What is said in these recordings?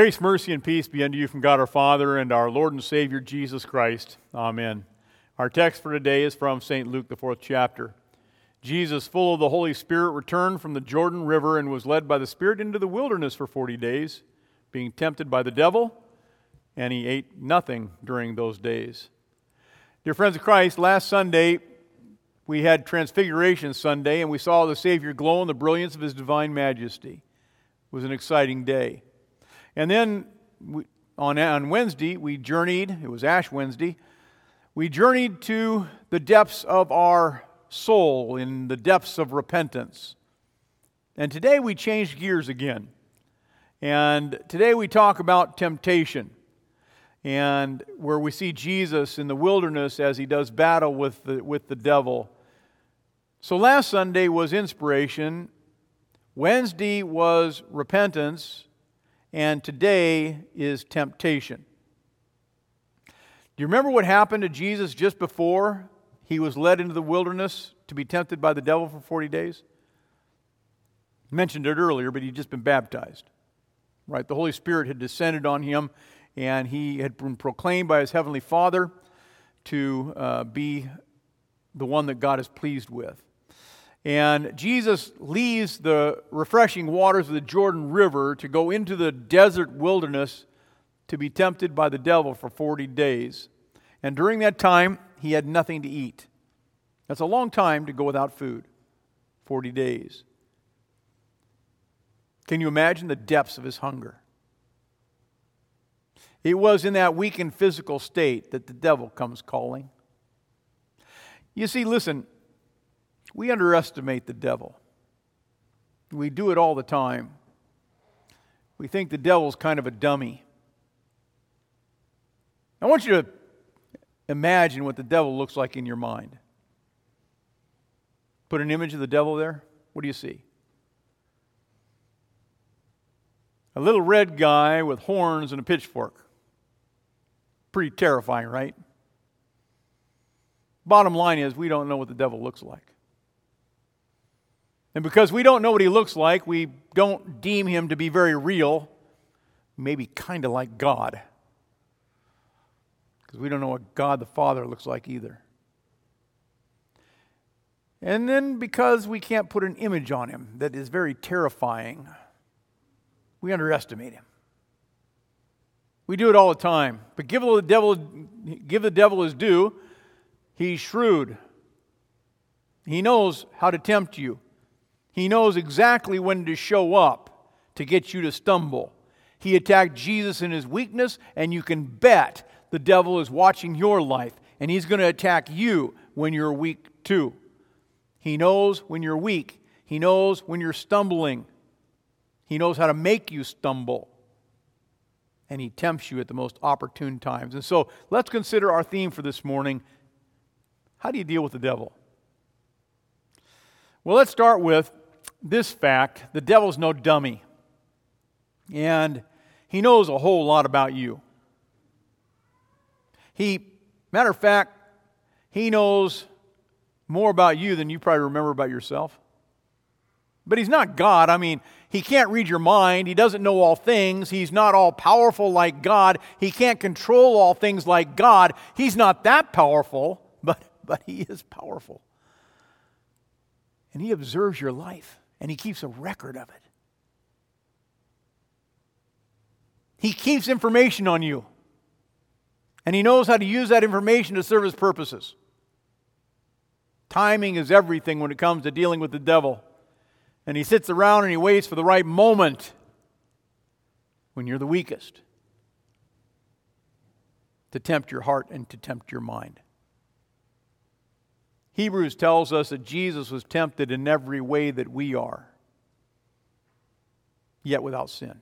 Grace, mercy, and peace be unto you from God our Father and our Lord and Savior Jesus Christ. Amen. Our text for today is from St. Luke, the fourth chapter. Jesus, full of the Holy Spirit, returned from the Jordan River and was led by the Spirit into the wilderness for forty days, being tempted by the devil, and he ate nothing during those days. Dear friends of Christ, last Sunday we had Transfiguration Sunday, and we saw the Savior glow in the brilliance of his divine majesty. It was an exciting day. And then we, on, on Wednesday, we journeyed, it was Ash Wednesday, we journeyed to the depths of our soul, in the depths of repentance. And today we changed gears again. And today we talk about temptation and where we see Jesus in the wilderness as he does battle with the, with the devil. So last Sunday was inspiration, Wednesday was repentance, and today is temptation. Do you remember what happened to Jesus just before he was led into the wilderness to be tempted by the devil for 40 days? I mentioned it earlier, but he'd just been baptized. Right? The Holy Spirit had descended on him, and he had been proclaimed by his heavenly Father to uh, be the one that God is pleased with. And Jesus leaves the refreshing waters of the Jordan River to go into the desert wilderness to be tempted by the devil for 40 days. And during that time, he had nothing to eat. That's a long time to go without food 40 days. Can you imagine the depths of his hunger? It was in that weakened physical state that the devil comes calling. You see, listen, we underestimate the devil. We do it all the time. We think the devil's kind of a dummy. I want you to imagine what the devil looks like in your mind. Put an image of the devil there. What do you see? A little red guy with horns and a pitchfork. Pretty terrifying, right? Bottom line is, we don't know what the devil looks like. And because we don't know what he looks like, we don't deem him to be very real, maybe kind of like God. Because we don't know what God the Father looks like either. And then because we can't put an image on him that is very terrifying, we underestimate him. We do it all the time. But give the devil, give the devil his due. He's shrewd. He knows how to tempt you. He knows exactly when to show up to get you to stumble. He attacked Jesus in his weakness, and you can bet the devil is watching your life, and he's going to attack you when you're weak too. He knows when you're weak, he knows when you're stumbling, he knows how to make you stumble. And he tempts you at the most opportune times. And so let's consider our theme for this morning. How do you deal with the devil? Well, let's start with this fact the devil's no dummy. And he knows a whole lot about you. He, matter of fact, he knows more about you than you probably remember about yourself. But he's not God. I mean, he can't read your mind. He doesn't know all things. He's not all powerful like God. He can't control all things like God. He's not that powerful, but, but he is powerful. And he observes your life and he keeps a record of it. He keeps information on you, and he knows how to use that information to serve his purposes. Timing is everything when it comes to dealing with the devil. And he sits around and he waits for the right moment when you're the weakest to tempt your heart and to tempt your mind. Hebrews tells us that Jesus was tempted in every way that we are, yet without sin.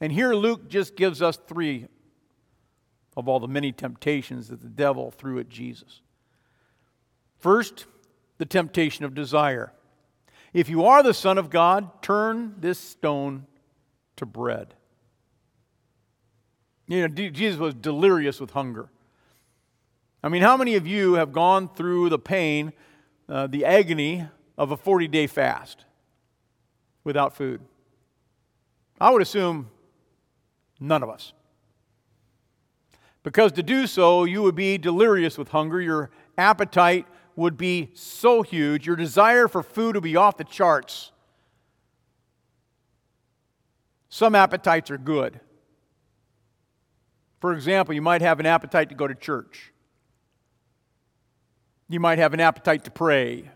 And here Luke just gives us three of all the many temptations that the devil threw at Jesus. First, the temptation of desire. If you are the Son of God, turn this stone to bread. You know, Jesus was delirious with hunger. I mean, how many of you have gone through the pain, uh, the agony of a 40 day fast without food? I would assume None of us. Because to do so, you would be delirious with hunger. Your appetite would be so huge. Your desire for food would be off the charts. Some appetites are good. For example, you might have an appetite to go to church. You might have an appetite to pray.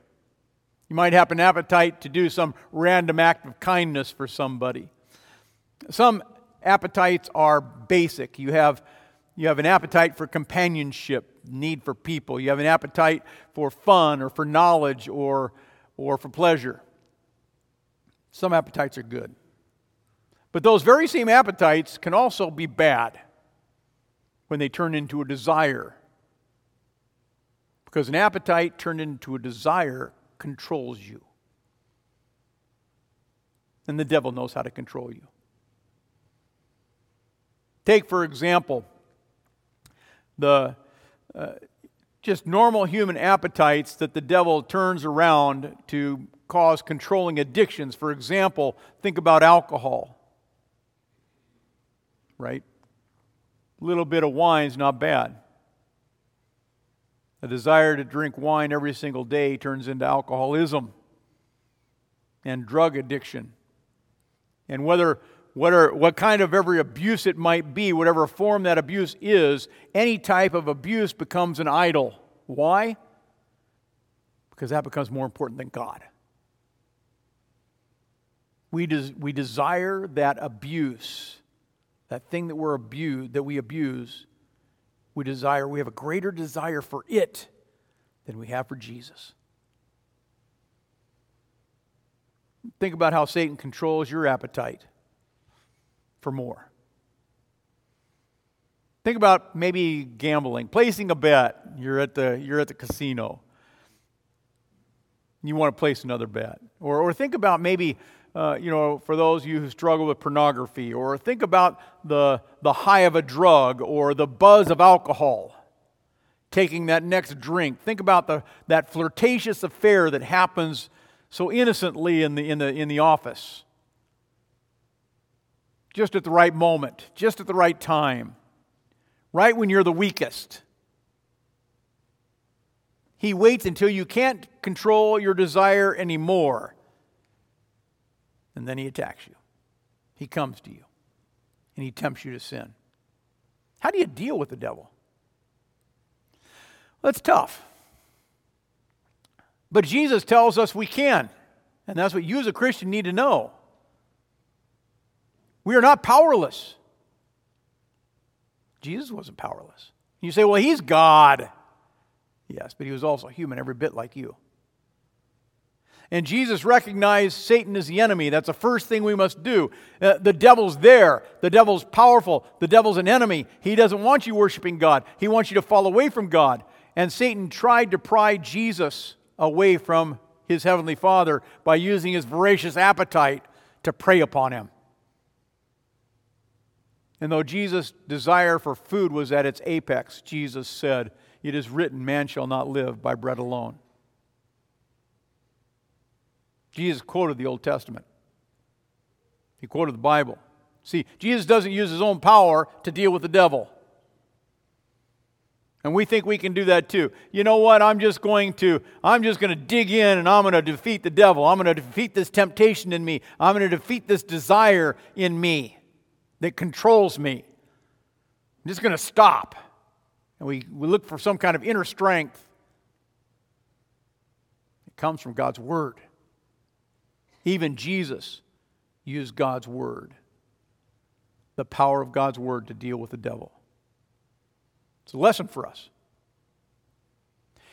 You might have an appetite to do some random act of kindness for somebody. Some appetites are basic. You have, you have an appetite for companionship, need for people. You have an appetite for fun or for knowledge or, or for pleasure. Some appetites are good. But those very same appetites can also be bad when they turn into a desire. Because an appetite turned into a desire controls you. And the devil knows how to control you. Take, for example, the uh, just normal human appetites that the devil turns around to cause controlling addictions. For example, think about alcohol right? A little bit of wine is not bad. A desire to drink wine every single day turns into alcoholism and drug addiction. And whether, whether what kind of every abuse it might be, whatever form that abuse is, any type of abuse becomes an idol. Why? Because that becomes more important than God. We, des- we desire that abuse that thing that we're abused, that we abuse, we desire, we have a greater desire for it than we have for Jesus. Think about how Satan controls your appetite for more. Think about maybe gambling, placing a bet. You're at the, you're at the casino. You want to place another bet. Or, or think about maybe uh, you know, for those of you who struggle with pornography, or think about the, the high of a drug or the buzz of alcohol, taking that next drink. Think about the, that flirtatious affair that happens so innocently in the, in, the, in the office. Just at the right moment, just at the right time, right when you're the weakest. He waits until you can't control your desire anymore and then he attacks you. He comes to you and he tempts you to sin. How do you deal with the devil? Well, it's tough. But Jesus tells us we can. And that's what you as a Christian need to know. We are not powerless. Jesus wasn't powerless. You say, well, he's God. Yes, but he was also human, every bit like you. And Jesus recognized Satan as the enemy. That's the first thing we must do. Uh, the devil's there. The devil's powerful. The devil's an enemy. He doesn't want you worshiping God, he wants you to fall away from God. And Satan tried to pry Jesus away from his heavenly Father by using his voracious appetite to prey upon him. And though Jesus' desire for food was at its apex, Jesus said, It is written, man shall not live by bread alone. Jesus quoted the Old Testament, he quoted the Bible. See, Jesus doesn't use his own power to deal with the devil. And we think we can do that too. You know what? I'm just going to I'm just going to dig in and I'm going to defeat the devil. I'm going to defeat this temptation in me. I'm going to defeat this desire in me that controls me. I'm just going to stop. And we, we look for some kind of inner strength. It comes from God's word. Even Jesus used God's word, the power of God's word to deal with the devil. It's a lesson for us.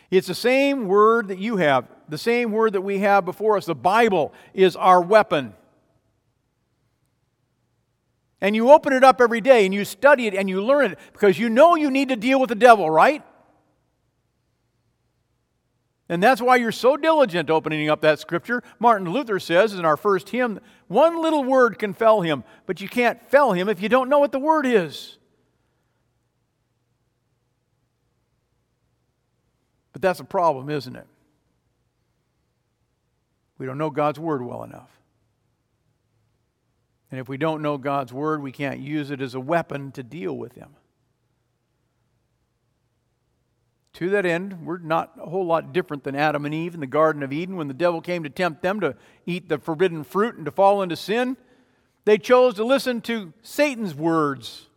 It's the same word that you have, the same word that we have before us. The Bible is our weapon. And you open it up every day and you study it and you learn it because you know you need to deal with the devil, right? And that's why you're so diligent opening up that scripture. Martin Luther says in our first hymn, one little word can fell him, but you can't fell him if you don't know what the word is. But that's a problem, isn't it? We don't know God's word well enough. And if we don't know God's word, we can't use it as a weapon to deal with him. To that end, we're not a whole lot different than Adam and Eve in the Garden of Eden when the devil came to tempt them to eat the forbidden fruit and to fall into sin. They chose to listen to Satan's words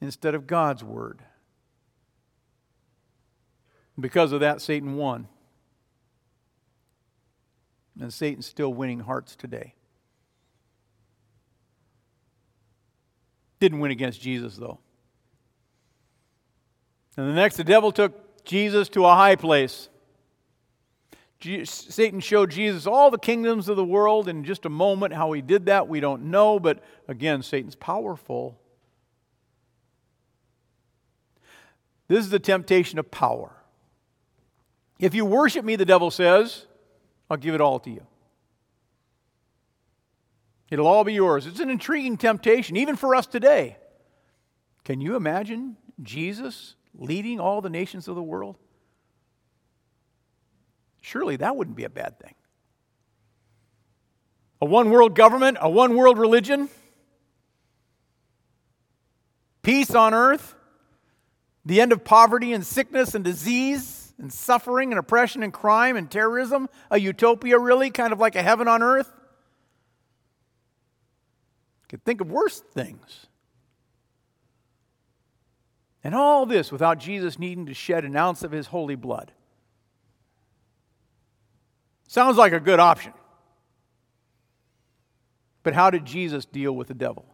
instead of God's word. Because of that, Satan won. And Satan's still winning hearts today. Didn't win against Jesus, though. And the next, the devil took Jesus to a high place. Satan showed Jesus all the kingdoms of the world in just a moment. How he did that, we don't know, but again, Satan's powerful. This is the temptation of power. If you worship me, the devil says, I'll give it all to you. It'll all be yours. It's an intriguing temptation, even for us today. Can you imagine Jesus leading all the nations of the world? Surely that wouldn't be a bad thing. A one world government, a one world religion, peace on earth, the end of poverty and sickness and disease and suffering and oppression and crime and terrorism, a utopia, really, kind of like a heaven on earth. You could think of worse things. And all this without Jesus needing to shed an ounce of his holy blood. Sounds like a good option. But how did Jesus deal with the devil?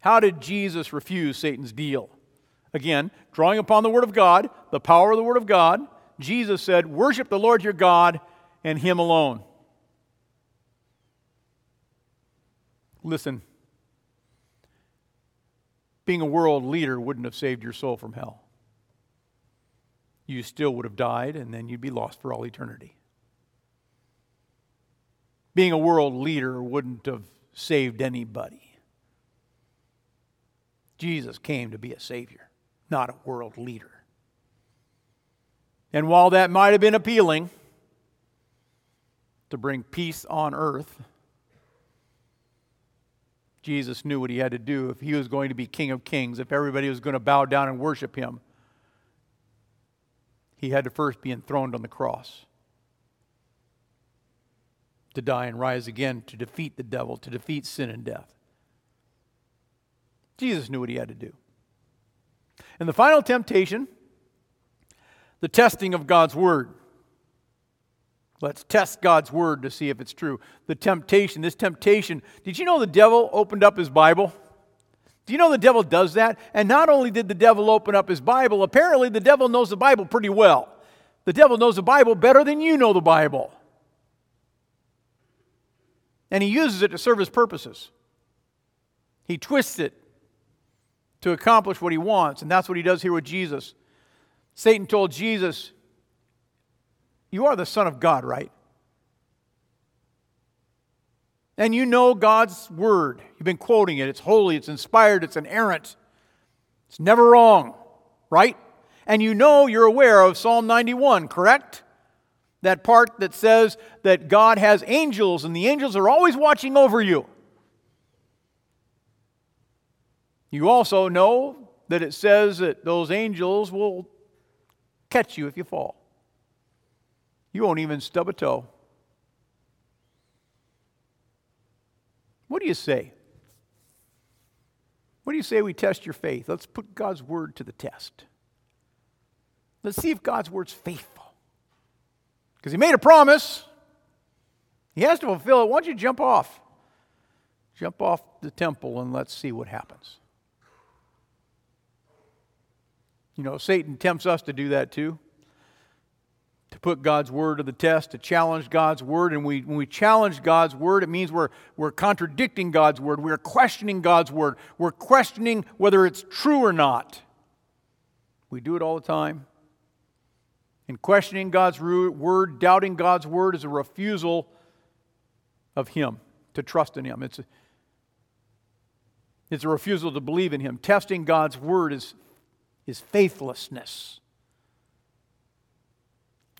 How did Jesus refuse Satan's deal? Again, drawing upon the Word of God, the power of the Word of God, Jesus said, Worship the Lord your God and Him alone. Listen, being a world leader wouldn't have saved your soul from hell. You still would have died, and then you'd be lost for all eternity. Being a world leader wouldn't have saved anybody. Jesus came to be a Savior, not a world leader. And while that might have been appealing to bring peace on earth, Jesus knew what he had to do if he was going to be King of Kings, if everybody was going to bow down and worship him. He had to first be enthroned on the cross to die and rise again, to defeat the devil, to defeat sin and death. Jesus knew what he had to do. And the final temptation, the testing of God's word. Let's test God's word to see if it's true. The temptation, this temptation, did you know the devil opened up his Bible? Do you know the devil does that? And not only did the devil open up his Bible, apparently the devil knows the Bible pretty well. The devil knows the Bible better than you know the Bible. And he uses it to serve his purposes. He twists it to accomplish what he wants, and that's what he does here with Jesus. Satan told Jesus, you are the Son of God, right? And you know God's Word. You've been quoting it. It's holy, it's inspired, it's inerrant. It's never wrong, right? And you know you're aware of Psalm 91, correct? That part that says that God has angels and the angels are always watching over you. You also know that it says that those angels will catch you if you fall. You won't even stub a toe. What do you say? What do you say we test your faith? Let's put God's word to the test. Let's see if God's word's faithful. Because he made a promise. He has to fulfill it. Why don't you jump off? Jump off the temple and let's see what happens. You know, Satan tempts us to do that too to put God's word to the test, to challenge God's word. And we, when we challenge God's word, it means we're, we're contradicting God's word. We're questioning God's word. We're questioning whether it's true or not. We do it all the time. And questioning God's word, doubting God's word, is a refusal of Him, to trust in Him. It's a, it's a refusal to believe in Him. Testing God's word is, is faithlessness.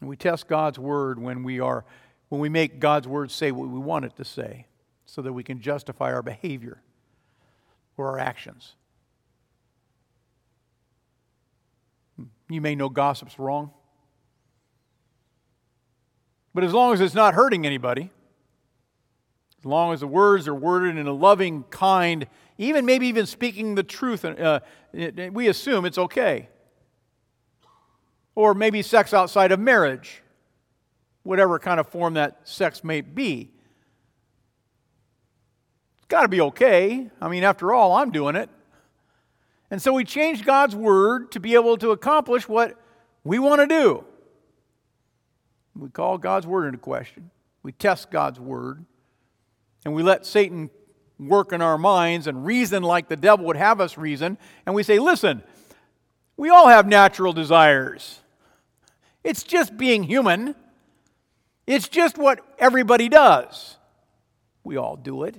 We test God's word when we are when we make God's word say what we want it to say so that we can justify our behavior or our actions. You may know gossip's wrong. But as long as it's not hurting anybody, as long as the words are worded in a loving, kind, even maybe even speaking the truth, uh, we assume it's okay. Or maybe sex outside of marriage, whatever kind of form that sex may be. It's got to be okay. I mean, after all, I'm doing it. And so we changed God's word to be able to accomplish what we want to do. We call God's word into question. We test God's word. And we let Satan work in our minds and reason like the devil would have us reason. And we say, listen, we all have natural desires. It's just being human. It's just what everybody does. We all do it.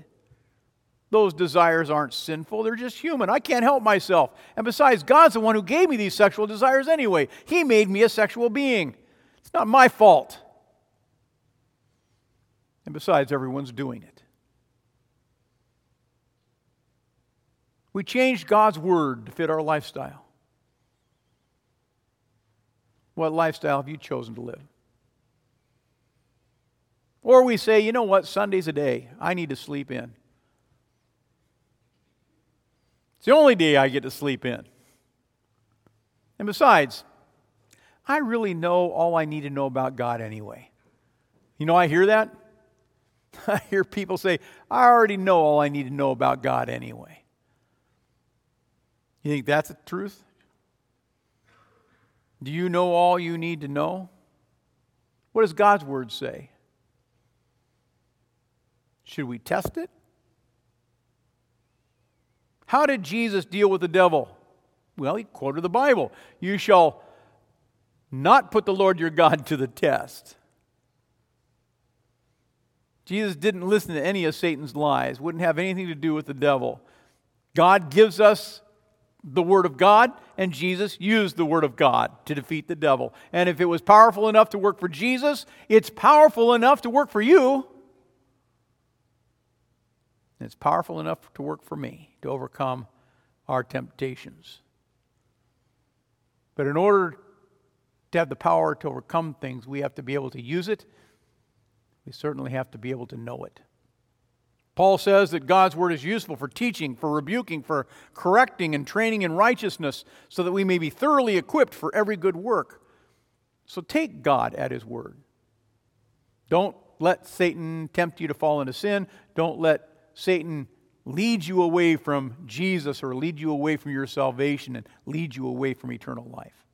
Those desires aren't sinful, they're just human. I can't help myself. And besides, God's the one who gave me these sexual desires anyway. He made me a sexual being. It's not my fault. And besides, everyone's doing it. We changed God's word to fit our lifestyle. What lifestyle have you chosen to live? Or we say, you know what, Sunday's a day. I need to sleep in. It's the only day I get to sleep in. And besides, I really know all I need to know about God anyway. You know, I hear that. I hear people say, I already know all I need to know about God anyway. You think that's the truth? Do you know all you need to know? What does God's word say? Should we test it? How did Jesus deal with the devil? Well, he quoted the Bible. You shall not put the Lord your God to the test. Jesus didn't listen to any of Satan's lies, wouldn't have anything to do with the devil. God gives us the Word of God, and Jesus used the Word of God to defeat the devil. And if it was powerful enough to work for Jesus, it's powerful enough to work for you. And it's powerful enough to work for me to overcome our temptations. But in order to have the power to overcome things, we have to be able to use it. We certainly have to be able to know it. Paul says that God's word is useful for teaching, for rebuking, for correcting, and training in righteousness, so that we may be thoroughly equipped for every good work. So take God at his word. Don't let Satan tempt you to fall into sin. Don't let Satan lead you away from Jesus or lead you away from your salvation and lead you away from eternal life.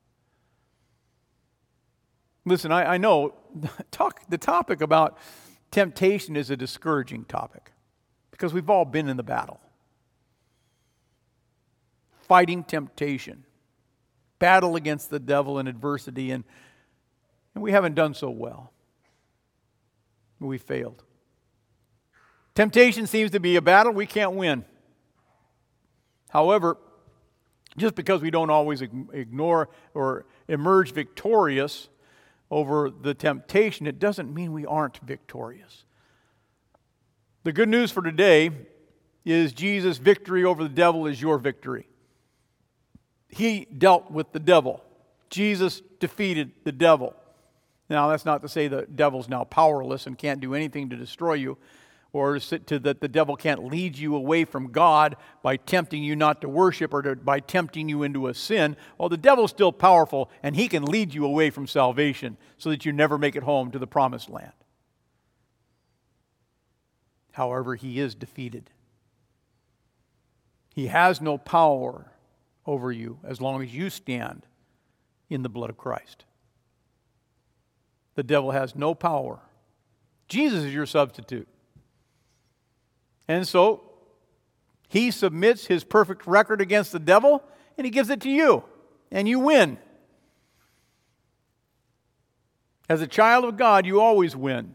Listen, I, I know talk, the topic about temptation is a discouraging topic because we've all been in the battle. Fighting temptation, battle against the devil and adversity, and, and we haven't done so well. We failed. Temptation seems to be a battle we can't win. However, just because we don't always ignore or emerge victorious over the temptation, it doesn't mean we aren't victorious. The good news for today is Jesus' victory over the devil is your victory. He dealt with the devil. Jesus defeated the devil. Now, that's not to say the devil's now powerless and can't do anything to destroy you or to, that the devil can't lead you away from God by tempting you not to worship or to, by tempting you into a sin. Well, the devil's still powerful and he can lead you away from salvation so that you never make it home to the promised land. However, he is defeated. He has no power over you as long as you stand in the blood of Christ. The devil has no power. Jesus is your substitute. And so he submits his perfect record against the devil and he gives it to you, and you win. As a child of God, you always win.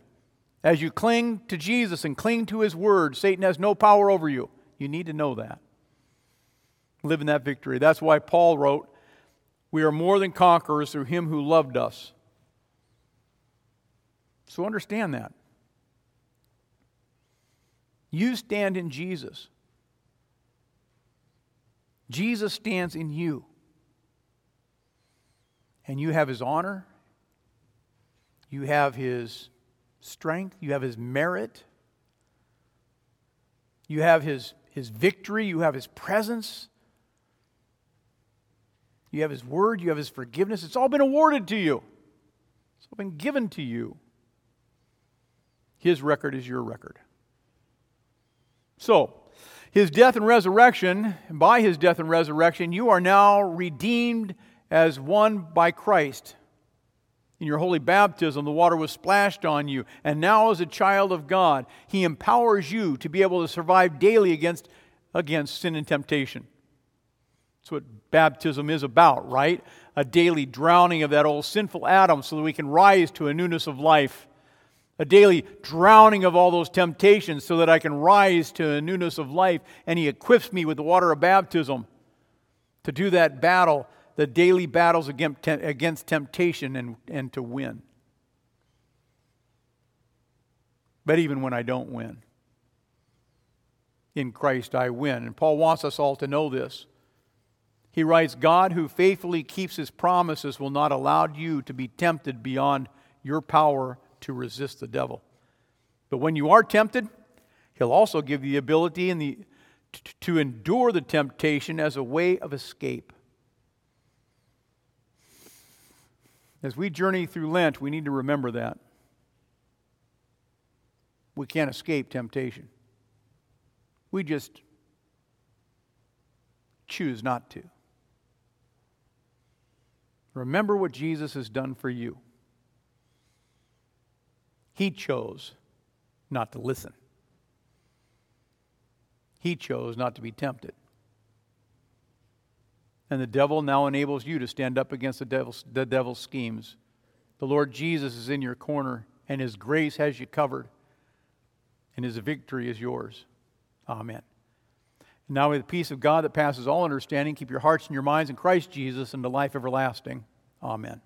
As you cling to Jesus and cling to his word, Satan has no power over you. You need to know that. Live in that victory. That's why Paul wrote, We are more than conquerors through him who loved us. So understand that. You stand in Jesus. Jesus stands in you. And you have his honor, you have his strength, you have his merit, you have his, his victory, you have his presence, you have his word, you have his forgiveness. It's all been awarded to you, it's all been given to you. His record is your record. So, his death and resurrection, by his death and resurrection, you are now redeemed as one by Christ. In your holy baptism, the water was splashed on you, and now, as a child of God, he empowers you to be able to survive daily against, against sin and temptation. That's what baptism is about, right? A daily drowning of that old sinful Adam so that we can rise to a newness of life a daily drowning of all those temptations so that I can rise to a newness of life. And He equips me with the water of baptism to do that battle, the daily battles against temptation and, and to win. But even when I don't win, in Christ I win. And Paul wants us all to know this. He writes God who faithfully keeps his promises will not allow you to be tempted beyond your power to resist the devil. But when you are tempted, he'll also give you the ability and the, to endure the temptation as a way of escape. As we journey through Lent, we need to remember that. We can't escape temptation. We just choose not to. Remember what Jesus has done for you. He chose not to listen. He chose not to be tempted. And the devil now enables you to stand up against the devil's, the devil's schemes. The Lord Jesus is in your corner, and his grace has you covered, and his victory is yours. Amen. And now, with the peace of God that passes all understanding, keep your hearts and your minds in Christ Jesus into life everlasting. Amen.